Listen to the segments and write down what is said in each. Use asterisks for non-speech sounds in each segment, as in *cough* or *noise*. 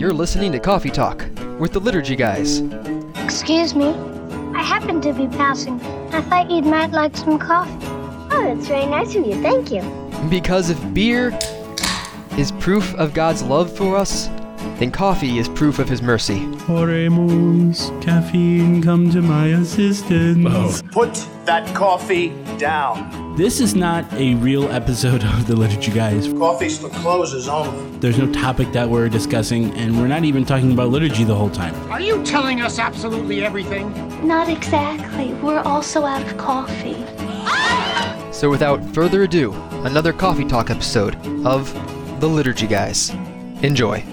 You're listening to Coffee Talk with the Liturgy Guys. Excuse me. I happened to be passing. I thought you might like some coffee. Oh, that's very nice of you. Thank you. Because if beer is proof of God's love for us, then coffee is proof of His mercy. Oremus, caffeine, come to my assistance. Put that coffee down. This is not a real episode *laughs* of the Liturgy Guys. Coffee's for closers only. There's no topic that we're discussing, and we're not even talking about liturgy the whole time. Are you telling us absolutely everything? Not exactly. We're also out of coffee. So without further ado, another Coffee Talk episode of the Liturgy Guys. Enjoy.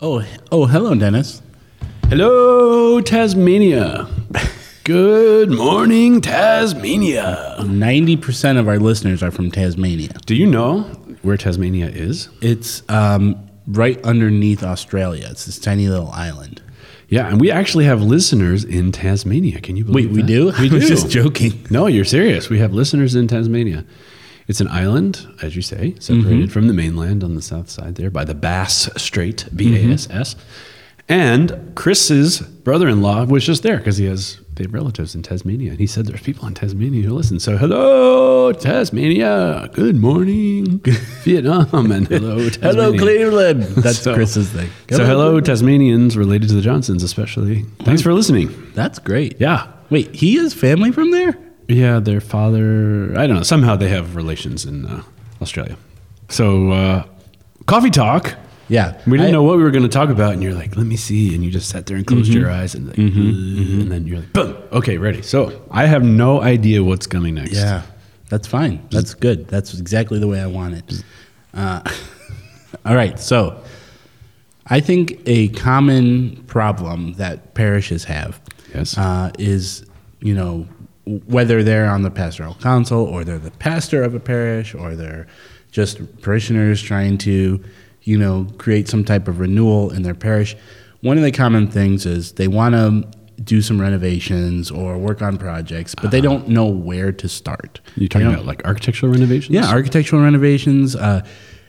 Oh, oh, hello, Denis. Hello, Tasmania. Good morning, Tasmania. 90% of our listeners are from Tasmania. Do you know where Tasmania is? It's um, right underneath Australia. It's this tiny little island. Yeah, and we actually have listeners in Tasmania. Can you believe it? Wait, we that? do? We *laughs* do. just joking. No, you're serious. We have listeners in Tasmania. It's an island, as you say, separated from the mainland on the south side there by the Bass Strait, B A S S. And Chris's brother in law was just there because he has have relatives in Tasmania. And he said there's people in Tasmania who listen. So, hello, Tasmania. Good morning, *laughs* Vietnam. And hello, Tasmania. Hello, Cleveland. *laughs* That's So- Chris's thing. So, hello, Tasmanians related to the Johnsons, especially. Thanks for listening. That's great. Yeah. Wait, he has family from there? Yeah, their father, I don't know, somehow they have relations in uh, Australia. So, uh, coffee talk. Yeah. We didn't I- Mm-hmm. know what we were going to talk about, and you're like, let me see. And you just sat there and closed your eyes, and, like, "Uh," and then you're like, boom, okay, ready. So, I have no idea what's coming next. Yeah, that's fine. That's good. That's exactly the way I want it. Uh, *laughs* all right. So, I think a common problem that parishes have Yes. uh, is, you know, whether they're on the pastoral council or they're the pastor of a parish or they're just parishioners trying to, you know, create some type of renewal in their parish. One of the common things is they want to do some renovations or work on projects, but they don't know where to start. You're talking They don't- about like architectural renovations? yeah, architectural renovations. Uh,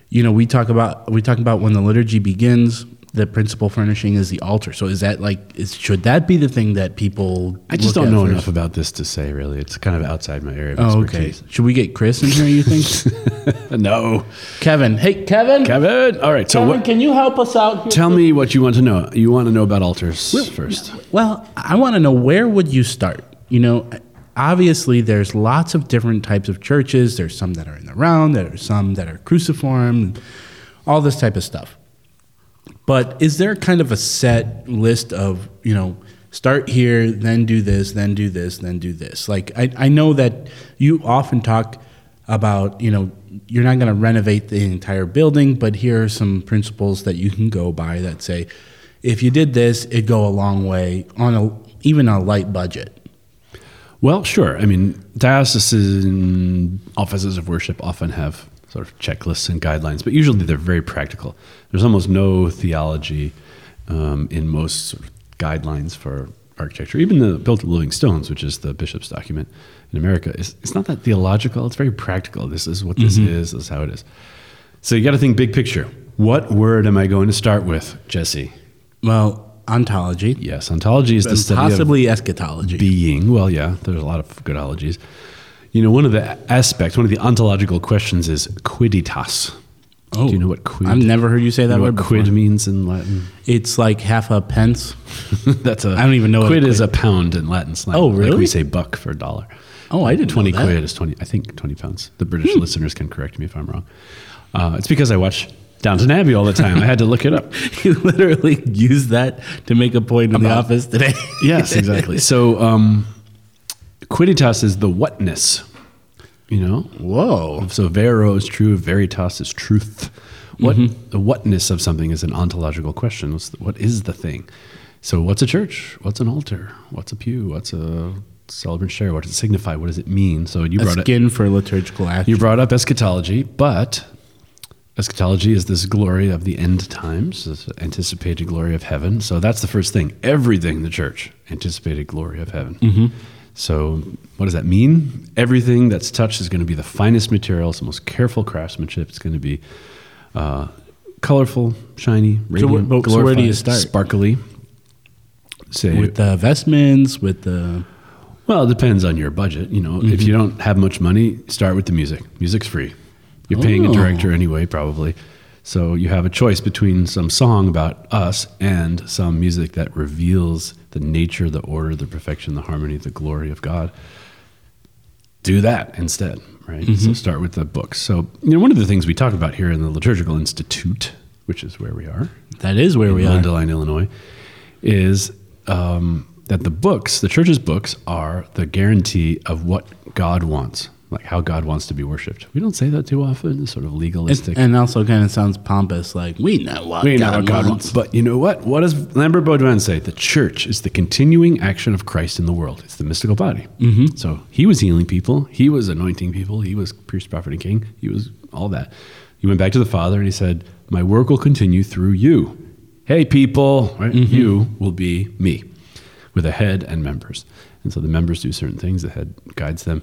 you know, we talk about we talk about when the liturgy begins. The principal furnishing is the altar. So is that like is should that be the thing that people? I just don't know first? enough about this to say, really. It's kind of outside my area of Oh, okay. expertise. Should we get Chris in here? You think? *laughs* no. Kevin. Hey, Kevin. Kevin? All right, so Kevin, what? can you help us out here? Tell me what you want to know. You want to know about altars first. Well, I want to know where would you start? You know, obviously there's lots of different types of churches. There's some that are in the round, there are some that are cruciform, all this type of stuff. But is there kind of a set list of, you know, start here, then do this, then do this, then do this? Like I, I know that you often talk about, you know, you're not going to renovate the entire building, but here are some principles that you can go by that say, if you did this, it'd go a long way on a even a light budget. Well, sure. I mean, diocesan offices of worship often have sort of checklists and guidelines, but usually they're very practical. There's almost no theology um, in most sort of guidelines for architecture. Even the Built of Living Stones, which is the bishop's document in America, is it's not that theological. It's very practical. This is what this is. This is how it is. So you got to think big picture. What word am I going to start with, Jesse? Well, ontology, Yes, ontology is the and study of possibly eschatology. being. Well, yeah, there's a lot of good ologies. You know, one of the aspects, one of the ontological questions is quidditas. oh, Do you know what quid? I've never heard you say you that know word what before. quid means in Latin? It's like half a pence. *laughs* That's a. I don't even know what Quid a is a pound in Latin slang. Oh, Like really? we say buck for a dollar. Oh, I know Twenty. Hmm. quid is twenty. I think twenty pounds. The British listeners can correct me if I'm wrong. Uh, it's because I watch Downton Abbey all the time. I had to look it up. *laughs* you literally used that to make a point in the office today. yes, exactly. *laughs* So, um, quidditas is the whatness. You know, Whoa. So vero is true, veritas is truth. What Mm-hmm. the whatness of something is an ontological question. What's the, what is the thing? So what's a church? What's an altar? What's a pew? What's a celebrant chair? What does it signify? What does it mean? So you A brought it. skin for liturgical action. You brought up eschatology, but eschatology is this glory of the end times, this anticipated glory of heaven. So that's the first thing. Everything in the church, anticipated glory of heaven. So, what does that mean? Everything that's touched is going to be the finest materials, the most careful craftsmanship. It's going to be uh, colorful, shiny, radiant, where- but- so where do you start? Sparkly. Say, with the vestments, with the well, it depends on your budget. You know, if you don't have much money, start with the music. Music's free. You're paying a Oh. director anyway, probably. So you have a choice between some song about us and some music that reveals the nature, the order, the perfection, the harmony, the glory of God. Do that instead, right? So start with the books. So, you know, one of the things we talk about here in the Liturgical Institute, which is where we are, that is where we are. Mundelein, Illinois, is um, that the books, the church's books, are the guarantee of what God wants, like how God wants to be worshipped. We don't say that too often. It's sort of legalistic. and also kind of sounds pompous, like we know what we God, know what God wants. wants. But you know what? What does Lambert Beauduin say? The church is the continuing action of Christ in the world. It's the mystical body. Mm-hmm. So he was healing people. He was anointing people. He was priest, prophet, and king. He was all that. He went back to the Father and he said, My work will continue through you. Hey, people, right? You will be me with a head and members. And so the members do certain things, the head guides them.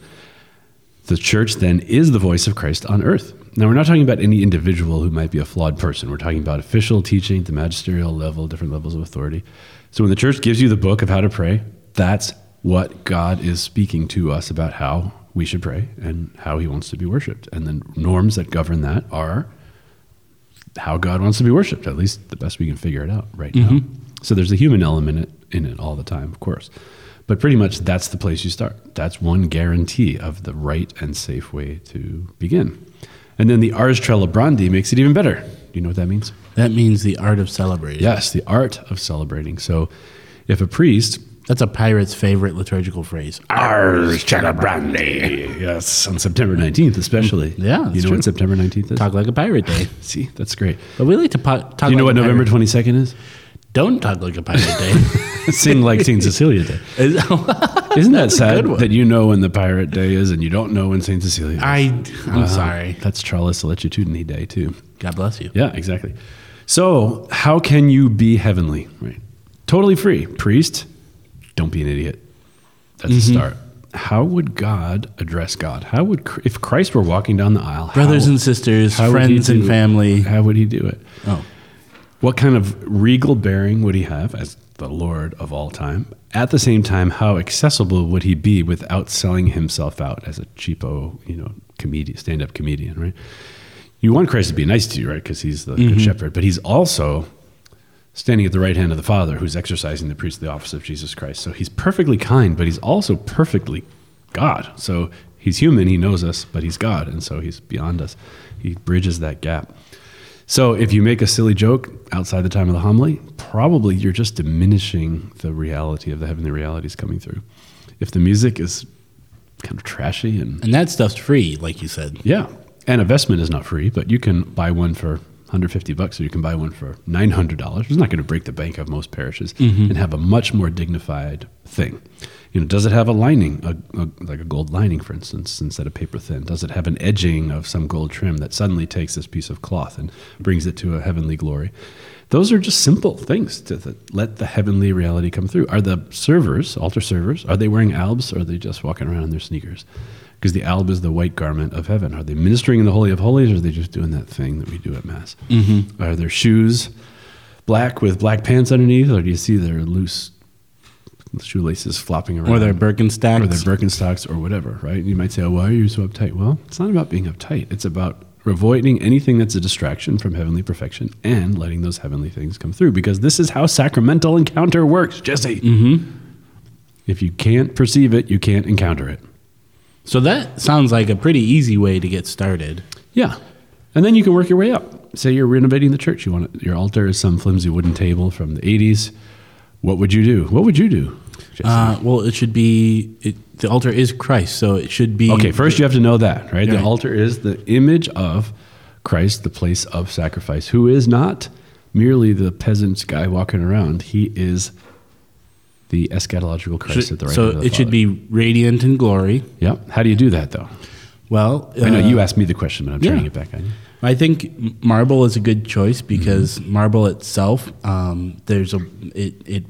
The church then is the voice of Christ on earth. Now, we're not talking about any individual who might be a flawed person. We're talking about official teaching, the magisterial level, different levels of authority. So, when the church gives you the book of how to pray, that's what God is speaking to us about how we should pray and how he wants to be worshiped. And the norms that govern that are how God wants to be worshiped, at least the best we can figure it out right now. Mm-hmm. So there's a human element in it all the time, of course. But pretty much that's the place you start. That's one guarantee of the right and safe way to begin. And then the Ars celebrandi makes it even better. Do you know what that means? That means the art of celebrating. Yes, the art of celebrating. So if a priest That's a pirate's favorite liturgical phrase. Ars celebrandi, yes, on September 19th especially. Yeah, you know true. what September 19th is? Talk like a pirate day. *laughs* See, that's great. But we like to po- talk Do you know like what November pirate. 22nd is? Don't talk like a pirate day. *laughs* *laughs* Sing like St. Cecilia Day. Is- *laughs* Isn't that sad that you know when the Pirate Day is and you don't know when St. Cecilia is? I, I'm Wow. sorry. That's Tra le sollecitudini Day, too. God bless you. Yeah, exactly. So, how can you be heavenly? Right. Totally free. Priest, don't be an idiot. That's a Mm-hmm. start. How would God address God? How would, if Christ were walking down the aisle, Brothers how- and sisters, friends and family. How would he do it? Oh, What kind of regal bearing would he have as the Lord of all time? At the same time, how accessible would he be without selling himself out as a cheapo, you know, comedian, stand-up comedian, right? You want Christ to be nice to you, right? Because he's the good mm-hmm. shepherd, but he's also standing at the right hand of the Father, who's exercising the priestly office of Jesus Christ. So he's perfectly kind, but he's also perfectly God. So he's human, he knows us, but he's God, and so he's beyond us. He bridges that gap. So if you make a silly joke outside the time of the homily, probably you're just diminishing the reality of the heavenly realities coming through. If the music is kind of trashy and and that stuff's free, like you said. yeah, and a vestment is not free, but you can buy one for 150 bucks, or you can buy one for 900 dollars. It's not going to break the bank of most parishes, mm-hmm. and have a much more dignified thing. You know, does it have a lining, a, a, like a gold lining, for instance, instead of paper thin? Does it have an edging of some gold trim that suddenly takes this piece of cloth and brings it to a heavenly glory? Those are just simple things to, to let the heavenly reality come through. Are the servers, altar servers, are they wearing albs, or are they just walking around in their sneakers? Because the alb is the white garment of heaven. Are they ministering in the Holy of Holies, or are they just doing that thing that we do at Mass? Mm-hmm. Are their shoes black with black pants underneath, or do you see their loose shoelaces flopping around? Or their Birkenstocks. or their Birkenstocks, or whatever, right? You might say, oh, why are you so uptight? Well, it's not about being uptight. It's about avoiding anything that's a distraction from heavenly perfection and letting those heavenly things come through, because this is how sacramental encounter works, Jesse. Mm-hmm. If you can't perceive it, you can't encounter it. So that sounds like a pretty easy way to get started. Yeah. And then you can work your way up. Say you're renovating the church. You want your altar is some flimsy wooden table from the 80s. What would you do? What would you do? Uh, well, it should be it, the altar is Christ, so it should be. okay, first you have to know that, right? The Right. altar is the image of Christ, the place of sacrifice, who is not merely the peasant guy walking around. He is the eschatological Christ at the right so hand of the it should be radiant in glory. Yep. How do you do that, though? Well, I know uh, you asked me the question, but I'm turning yeah. it back on you. I think marble is a good choice because Mm-hmm. marble itself, um, there's a it it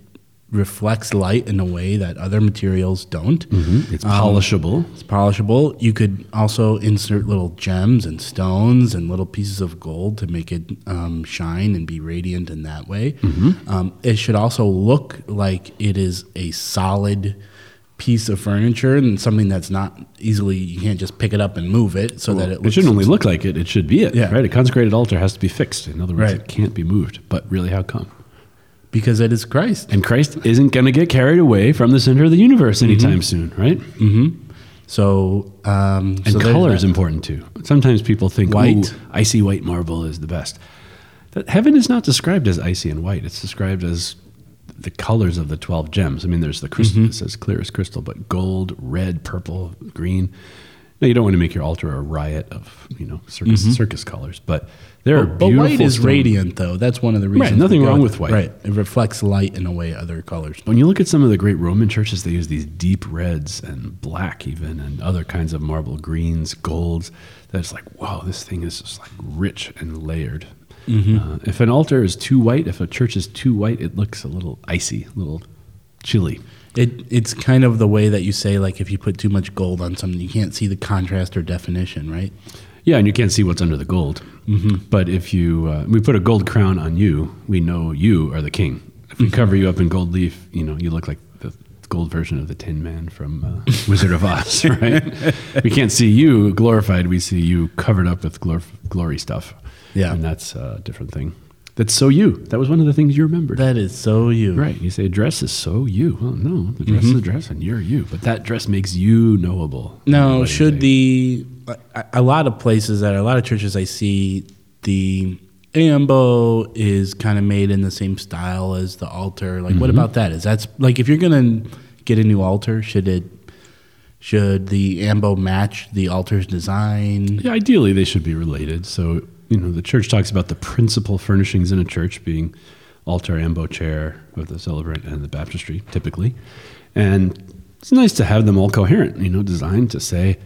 reflects light in a way that other materials don't. It's polishable. It's polishable. You could also insert little gems and stones and little pieces of gold to make it um, shine and be radiant in that way. Um, it should also look like it is a solid piece of furniture and something that's not easily you can't just pick it up and move it so that it It shouldn't only look like it; it should be it. Yeah. Right. A consecrated altar has to be fixed. In other words, Right. it can't be moved. But really, how come? Because it is Christ. And Christ isn't going to get carried away from the center of the universe anytime soon, right? So um, And so color is important too. Sometimes people think White. Icy white marble is the best. That heaven is not described as icy and white. It's described as the colors of the 12 gems. I mean, there's the crystal Mm-hmm. that says clear as crystal, but gold, red, purple, green. Now, you don't want to make your altar a riot of, you know, circus, circus colors, but there are Mm-hmm. But beautiful white is radiant, though. That's one of the reasons. nothing wrong with white. Right, it reflects light in a way other colors. When you look at some of the great Roman churches, they use these deep reds and black, even, and other kinds of marble greens, golds. That's like, wow, this thing is just like rich and layered. Uh, if an altar is too white, if a church is too white, it looks a little icy, a little chilly. It it's kind of the way that you say like if you put too much gold on something, you can't see the contrast or definition, right? Yeah, and you can't see what's under the gold. But if you uh, we put a gold crown on you, we know you are the king. If we cover you up in gold leaf, you know you look like the gold version of the Tin Man from uh, Wizard of Oz, *laughs* right? we can't see you glorified; we see you covered up with glor- glory stuff. Yeah. and that's a different thing. That's so you. That was one of the things you remembered. That is so you. Right. You say dress is so you. Well, no, the dress is mm-hmm. a dress and you're you. But that dress makes you knowable. Now, What do you should the a, a lot of places that a lot of churches I see the ambo is kind of made in the same style as the altar. Like, what mm-hmm. about that? Is that's like if you're gonna get a new altar, should it should the ambo match the altar's design? Yeah, ideally they should be related. So, you know, the church talks about the principal furnishings in a church being altar, ambo, chair of the celebrant and the baptistry, typically. And it's nice to have them all coherent, you know, designed to say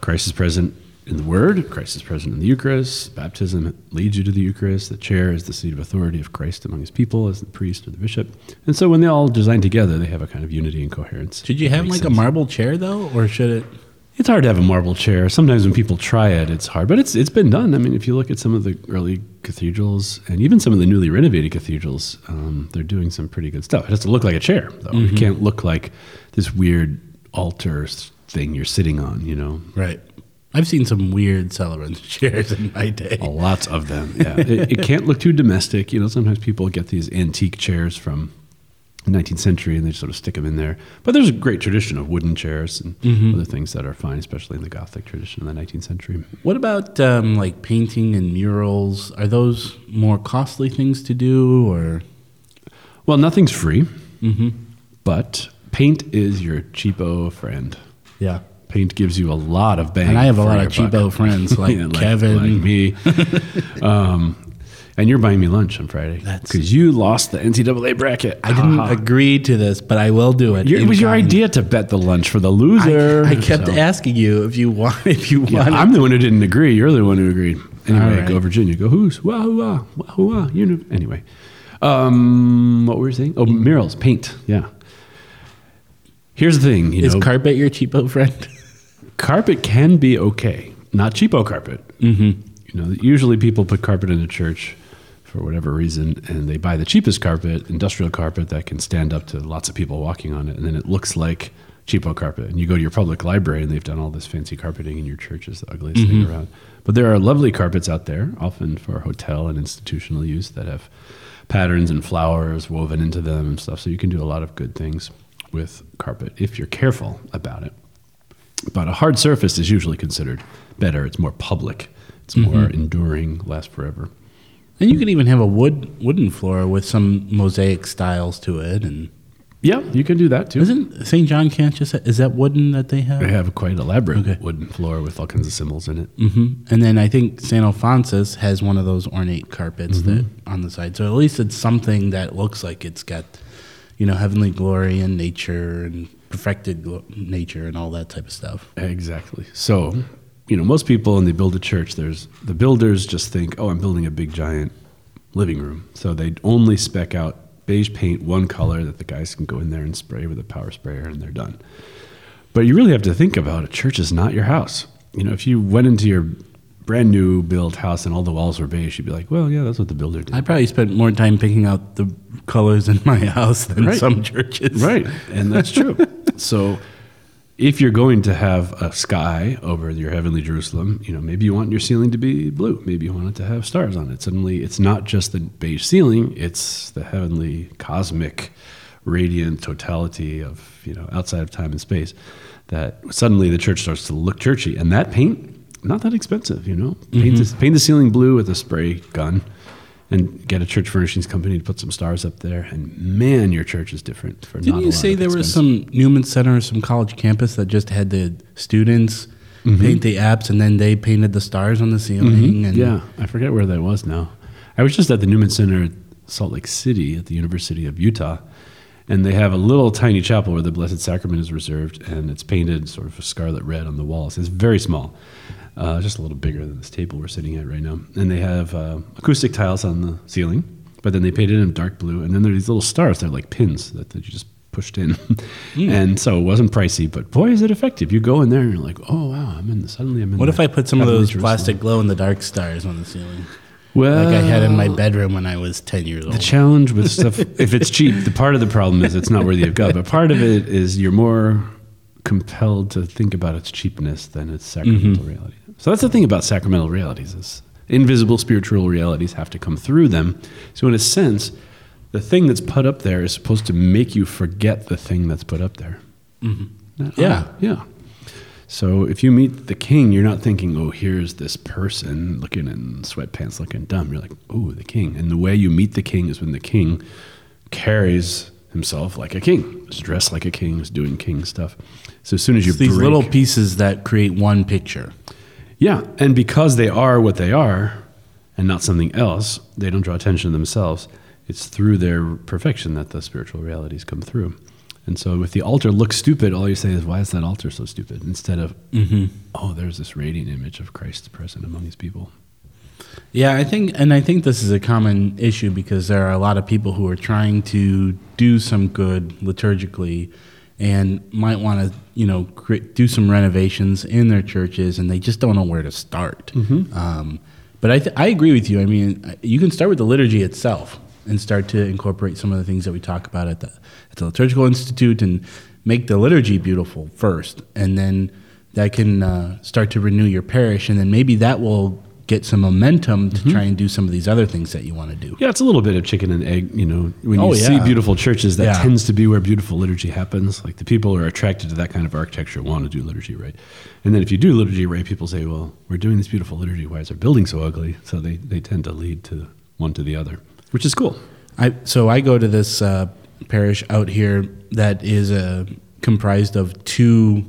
Christ is present in the Word, Christ is present in the Eucharist, baptism leads you to the Eucharist, the chair is the seat of authority of Christ among his people as the priest or the bishop. And so when they all design together, they have a kind of unity and coherence. Should you have like a marble chair though, or should it? It's hard to have a marble chair. Sometimes when people try it, it's hard, but it's it's been done. I mean, if you look at some of the early cathedrals and even some of the newly renovated cathedrals, um, they're doing some pretty good stuff. It has to look like a chair, though. It can't look like this weird altar thing you're sitting on. You know, Right. I've seen some weird celebrant *laughs* chairs in my day. lots of them. Yeah, it, it can't look too domestic. You know, sometimes people get these antique chairs from 19th century and they sort of stick them in there. But there's a great tradition of wooden chairs and other things that are fine, especially in the Gothic tradition in the 19th century. What about um, like painting and murals? Are those more costly things to do, or Well, nothing's free, but paint is your cheapo friend. yeah? Paint gives you a lot of bang. And I have a lot of cheapo buck. friends *laughs* like Yeah, Kevin. like me. *laughs* um, and you're buying me lunch on Friday because you lost the NCAA bracket. I didn't ha. agree to this, but I will do it. Your- it was your idea to bet the lunch for the loser. I, I kept so- asking you if you want *laughs* if you Yeah, wanted. I'm the one who didn't agree. You're the one who agreed. Anyway, right. go Virginia. Go who's? Wah wah wah wah. You know. Anyway, um, what were we saying? Oh, murals, paint. Yeah. Here's the thing. You Is know, carpet your cheapo friend? *laughs* carpet can be okay. Not cheapo carpet. Mm-hmm. You know, usually people put carpet in a church for whatever reason, and they buy the cheapest carpet, industrial carpet that can stand up to lots of people walking on it, and then it looks like cheapo carpet. And you go to your public library, and they've done all this fancy carpeting, and your church is the ugliest thing mm-hmm. around. But there are lovely carpets out there, often for hotel and institutional use, that have patterns and flowers woven into them and stuff. So you can do a lot of good things with carpet if you're careful about it. But a hard surface is usually considered better. It's more public. It's mm-hmm. more enduring, lasts forever. And you could even have a wood wooden floor with some mosaic styles to it. And Yeah, you can do that too. isn't St. John Cantius is that wooden that they have? They have quite elaborate Okay. wooden floor with all kinds of symbols in it. hmm And then I think St. Alphonsus has one of those ornate carpets that on the side. So at least it's something that looks like it's got, you know, heavenly glory and nature and perfected glo- nature and all that type of stuff. Exactly. So, you know, most people when they build a church, there's the builders just think, "Oh, I'm building a big giant living room." So they only spec out beige paint, one color that the guys can go in there and spray with a power sprayer and they're done. But you really have to think about a church is not your house. You know, if you went into your brand new built house and all the walls were beige, you'd be like, well, yeah, that's what the builder did. I probably spent more time picking out the colors in my *laughs* house than Right. some churches. Right, and that's true. *laughs* so, if you're going to have a sky over your heavenly Jerusalem, you know maybe you want your ceiling to be blue. Maybe you want it to have stars on it. Suddenly, it's not just the beige ceiling; it's the heavenly, cosmic, radiant totality of you know outside of time and space. That suddenly the church starts to look churchy, and that paint not that expensive. You know, paint, mm-hmm. the, paint the ceiling blue with a spray gun and get a church furnishings company to put some stars up there. And man, your church is different. For not Didn't a you say there was some Newman Center or some college campus that just had the students Mm-hmm. paint the apse and then they painted the stars on the ceiling? And Yeah, I forget where that was now. I was just at the Newman Center at Salt Lake City at the University of Utah, and they have a little tiny chapel where the Blessed Sacrament is reserved, and it's painted sort of a scarlet red on the walls. It's very small, uh, just a little bigger than this table we're sitting at right now. And they have uh, acoustic tiles on the ceiling, but then they painted in dark blue, and then there are these little stars. They're like pins that, that you just pushed in, *laughs* and so it wasn't pricey. But boy, is it effective! You go in there and you're like, oh wow, I'm in. Suddenly, I'm in. What if I put some of those Jerusalem. plastic glow in the dark stars on the ceiling? Well, Like I had in my bedroom when I was 10 years old. The challenge with stuff, *laughs* if it's cheap, the part of the problem is it's not worthy of God. But part of it is you're more compelled to think about its cheapness than its sacramental reality. So that's the thing about sacramental realities is invisible spiritual realities have to come through them. So in a sense, the thing that's put up there is supposed to make you forget the thing that's put up there. Not- Yeah. oh, yeah. So if you meet the king, you're not thinking, "Oh, here's this person looking in sweatpants, looking dumb." You're like, "Oh, the king." And the way you meet the king is when the king carries himself like a king, is dressed like a king, is doing king stuff. So as soon as you It's these break- little pieces that create one picture. Yeah, and because they are what they are, and not something else, they don't draw attention to themselves. It's through their perfection that the spiritual realities come through. And so, if the altar looks stupid, all you say is, "Why is that altar so stupid?" Instead of, mm-hmm. "Oh, there's this radiant image of Christ present among His people." Yeah, I think, and I think this is a common issue because there are a lot of people who are trying to do some good liturgically, and might want to, you know, cre- do some renovations in their churches, and they just don't know where to start. Um, but I, th- I agree with you. I mean, you can start with the liturgy itself and start to incorporate some of the things that we talk about at the at the liturgical institute, and make the liturgy beautiful first, and then that can uh, start to renew your parish, and then maybe that will get some momentum to try and do some of these other things that you want to do. Yeah, it's a little bit of chicken and egg. You know, when you Oh, see beautiful churches, that Yeah. tends to be where beautiful liturgy happens. Like the people who are attracted to that kind of architecture want to do liturgy right. And then if you do liturgy right, people say, well, we're doing this beautiful liturgy. Why is our building so ugly? So they, they tend to lead to one to the other, which is cool. I so I go to this uh, parish out here that is uh, comprised of two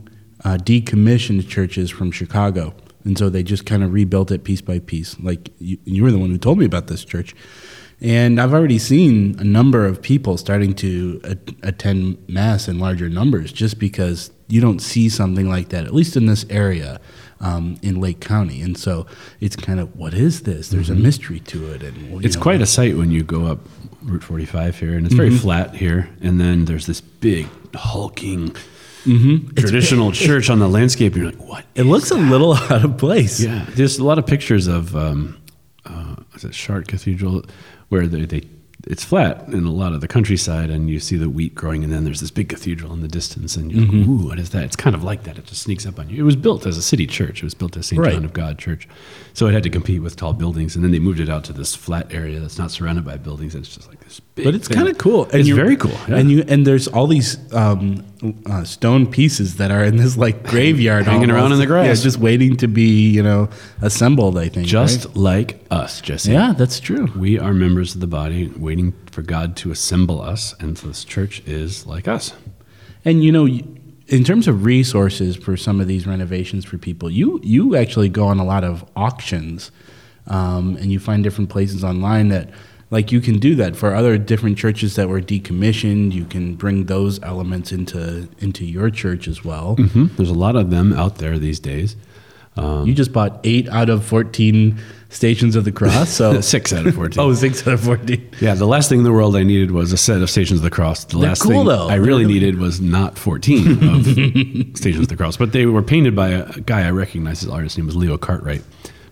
uh, decommissioned churches from Chicago, and so they just kind of rebuilt it piece by piece. Like you, you were the one who told me about this church, and I've already seen a number of people starting to a- attend mass in larger numbers just because you don't see something like that, at least in this area. Um, in Lake County, and so it's kind of what is this? There's a mystery to it, and Mm-hmm. It's know, quite a sight when you go up Route 45 here, and it's very Mm-hmm. flat here. And then there's this big, hulking, Mm-hmm. traditional church on the landscape. You're like, what? It looks a little out of place. Yeah, there's a lot of pictures of um, uh, is it Chartres Cathedral where they, they it's flat in a lot of the countryside, and you see the wheat growing, and then there's this big cathedral in the distance, and you're Mm-hmm. like, ooh, what is that? It's kind of like that. It just sneaks up on you. It was built as a city church. It was built as St. Right. John of God Church, so it had to compete with tall buildings, and then they moved it out to this flat area that's not surrounded by buildings. And It's just like this big. But it's kind of cool. It's very cool. yeah. And you and there's all these um, uh, stone pieces that are in this like graveyard, Hanging around in the grass. yeah, just waiting to be you know assembled. I think just right? like us, Jesse. yeah, that's true. We are members of the body, waiting for God to assemble us, and so this church is like us. And you know, in terms of resources for some of these renovations for people, you you actually go on a lot of auctions, um, and you find different places online that. Like you can do that for other different churches that were decommissioned. You can bring those elements into into your church as well. hmm There's a lot of them out there these days. you just bought eight out of 14 Stations of the Cross. So *laughs* Six out of 14. Oh, six out of 14. Yeah, the last thing in the world I needed was a set of Stations of the Cross. The They're last cool, thing though. I really really- needed was not 14 of *laughs* Stations of the Cross. But they were painted by a guy I recognize. His artist name was Leo Cartwright,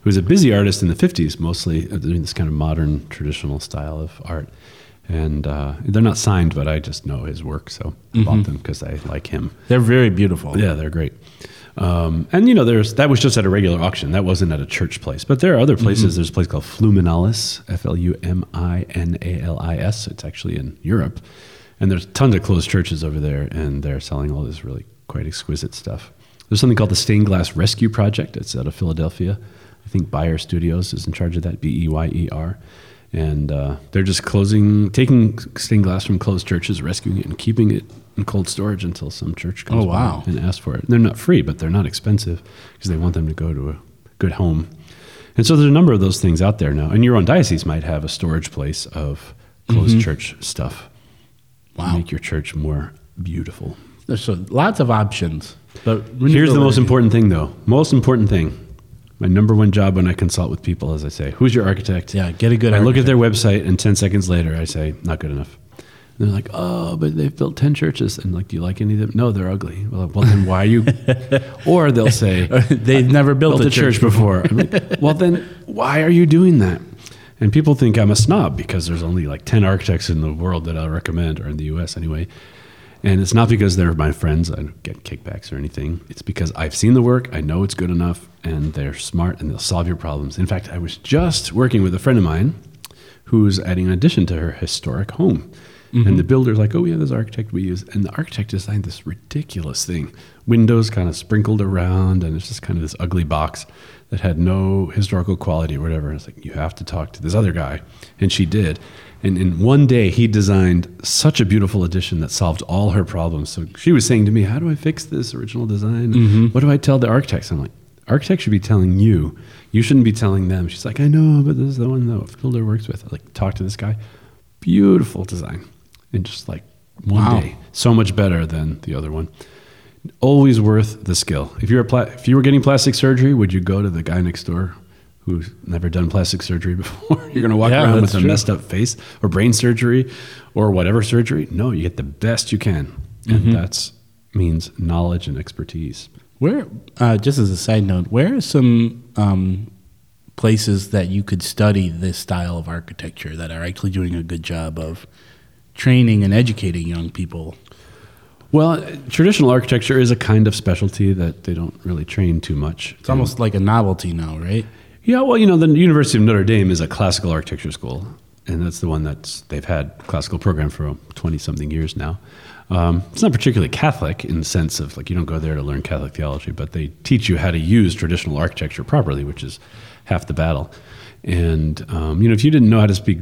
who was a busy artist in the 50s, mostly uh, doing this kind of modern, traditional style of art. And uh, they're not signed, but I just know his work, so I Mm-hmm. bought them because I like him. They're very beautiful. Yeah, they're great. Um, and you know, there's that was just at a regular auction. That wasn't at a church place. But there are other places. There's a place called Fluminalis, F L U M I N A L I S. It's actually in Europe, and there's tons of closed churches over there, and they're selling all this really quite exquisite stuff. There's something called the Stained Glass Rescue Project. It's out of Philadelphia. I think Beyer Studios is in charge of that. B E Y E R. And uh, they're just closing, taking stained glass from closed churches, rescuing it, and keeping it in cold storage until some church comes Oh, wow. and asks for it. And they're not free, but they're not expensive because they want them to go to a good home. And so there's a number of those things out there now. And your own diocese might have a storage place of closed church stuff. Wow. Make your church more beautiful. There's so lots of options. But Here's the most important thing, though. Most important thing. My number one job when I consult with people, as I say, who's your architect? Yeah, get a good I look at their website, and 10 seconds later, I say, not good enough. And they're like, oh, but they've built 10 churches. And like, do you like any of them? No, they're ugly. Well, well then why are you? *laughs* or they'll say, *laughs* They've never built, built a church before. I'm like, *laughs* well, then why are you doing that? And people think I'm a snob because there's only like 10 architects in the world that I'll recommend, or in the US anyway. And it's not because they're my friends, I don't get kickbacks or anything. It's because I've seen the work, I know it's good enough, and they're smart and they'll solve your problems. In fact, I was just working with a friend of mine who's adding an addition to her historic home. And the mm-hmm. builder's like, oh, yeah, this architect we use. And the architect designed this ridiculous thing windows kind of sprinkled around, and it's just kind of this ugly box that had no historical quality or whatever. And it's like, you have to talk to this other guy. And she did. And in one day, he designed such a beautiful addition that solved all her problems. So she was saying to me, How do I fix this original design? Mm-hmm. What do I tell the architects? I'm like, Architects should be telling you. You shouldn't be telling them. She's like, I know, but this is the one that builder works with. I like, talk to this guy. Beautiful design. And just like one Wow. day, so much better than the other one. Always worth the skill. If you're a pla- if you were getting plastic surgery, would you go to the guy next door who's never done plastic surgery before? *laughs* you're going to walk Yeah, around with a true. messed up face or brain surgery or whatever surgery. No, you get the best you can, and Mm-hmm. that's means knowledge and expertise. Where, uh, just as a side note, where are some um, places that you could study this style of architecture that are actually doing a good job of training and educating young people? Well, traditional architecture is a kind of specialty that they don't really train too much. It's almost like a novelty now, right? Yeah, well, you know, the University of Notre Dame is a classical architecture school, and that's the one that's they've had classical program for twenty something years now. Um, it's not particularly Catholic in the sense of like you don't go there to learn Catholic theology, but they teach you how to use traditional architecture properly, which is half the battle. And um, you know, if you didn't know how to speak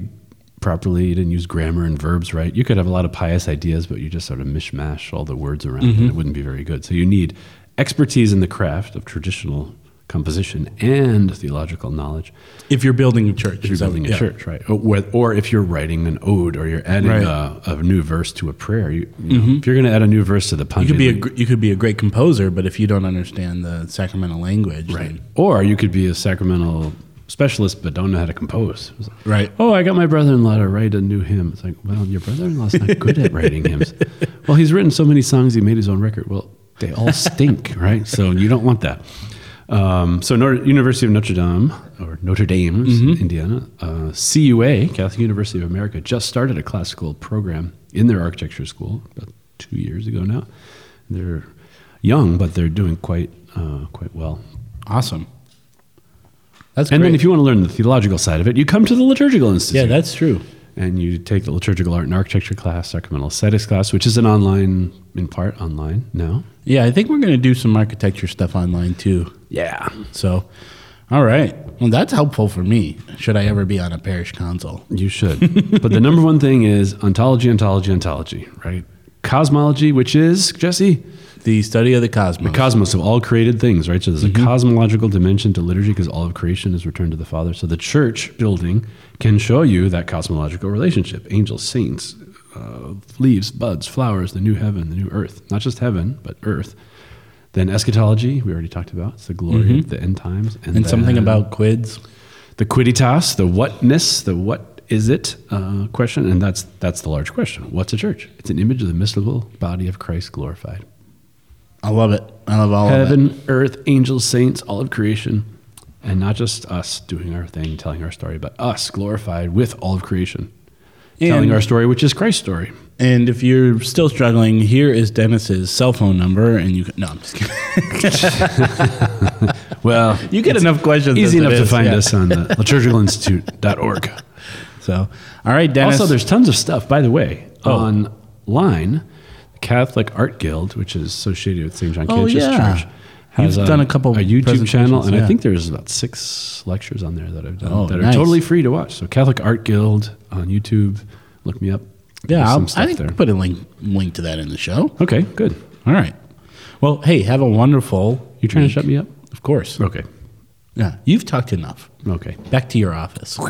properly, you didn't use grammar and verbs right, you could have a lot of pious ideas, but you just sort of mishmash all the words around, and it wouldn't be very good. So you need expertise in the craft of traditional composition and theological knowledge If you're building a church, if you're So, building a yeah. church, right? Or, or if you're writing an ode or you're adding Right. a, a new verse to a prayer, you, you know, mm-hmm. if you're going to add a new verse to the You could be a you could be a great composer, but if you don't understand the sacramental language, right? then- Or you could be a sacramental specialist but don't know how to compose. Like, right? Oh, I got my brother-in-law to write a new hymn. It's like, well, your brother-in-law's not *laughs* good at writing hymns. Well, he's written so many songs, he made his own record. Well, they all stink, right? So you don't want that. Um, so Nor- University of Notre Dame, or Notre Dame, Mm-hmm. Indiana, uh, CUA, Catholic University of America, just started a classical program in their architecture school about two years ago now. They're young, but they're doing quite uh, quite well. Awesome. That's And great. then if you want to learn the theological side of it, you come to the Liturgical Institute yeah, that's true. And you take the liturgical art and architecture class, sacramental aesthetics class, which is an online, in part online now. Yeah, I think we're going to do some architecture stuff online too. Yeah, So, all right. Well, that's helpful for me. Should I ever be on a parish council? you should. *laughs* but the number one thing is ontology, ontology, ontology, right? Cosmology, which is Jesse, The study of the cosmos. the cosmos of all created things, right? So there's a cosmological dimension to liturgy because all of creation is returned to the Father. So the church building can show you that cosmological relationship: angels, saints, uh, leaves, buds, flowers, the new heaven, the new earth. Not just heaven, but earth. Then eschatology, we already talked about. It's the glory of the end times. Mm-hmm. And something about quids. the quidditas, the whatness, the what is it uh, question, and that's that's the large question. What's a church? It's an image of the mystical body of Christ glorified. I love it. I love all of it. Heaven, earth, angels, saints, all of creation, and not just us doing our thing, telling our story, but us glorified with all of creation, telling our story, which is Christ's story. And if you're still struggling, here is Denis's cell phone number, and you can. No, I'm just kidding. *laughs* Well, You get enough questions. easy enough to find yeah. us on the *laughs* liturgicalinstitute.org. So, all right, Dennis. Also, there's tons of stuff, by the way, Oh. online. Catholic Art Guild, which is associated with St. John Oh, yeah. Church, has You've done a couple a YouTube channel, and yeah. I think there's about six lectures on there that I've done Oh, that are nice. totally free to watch. So Catholic Art Guild on YouTube. Look me up. yeah, I'll, I think there. Put a link link to that in the show. Okay, good. All right. Well, hey, have a wonderful. You're trying week. to shut me up? Of course. Okay. Yeah, you've talked enough. Okay. Back to your office. *laughs*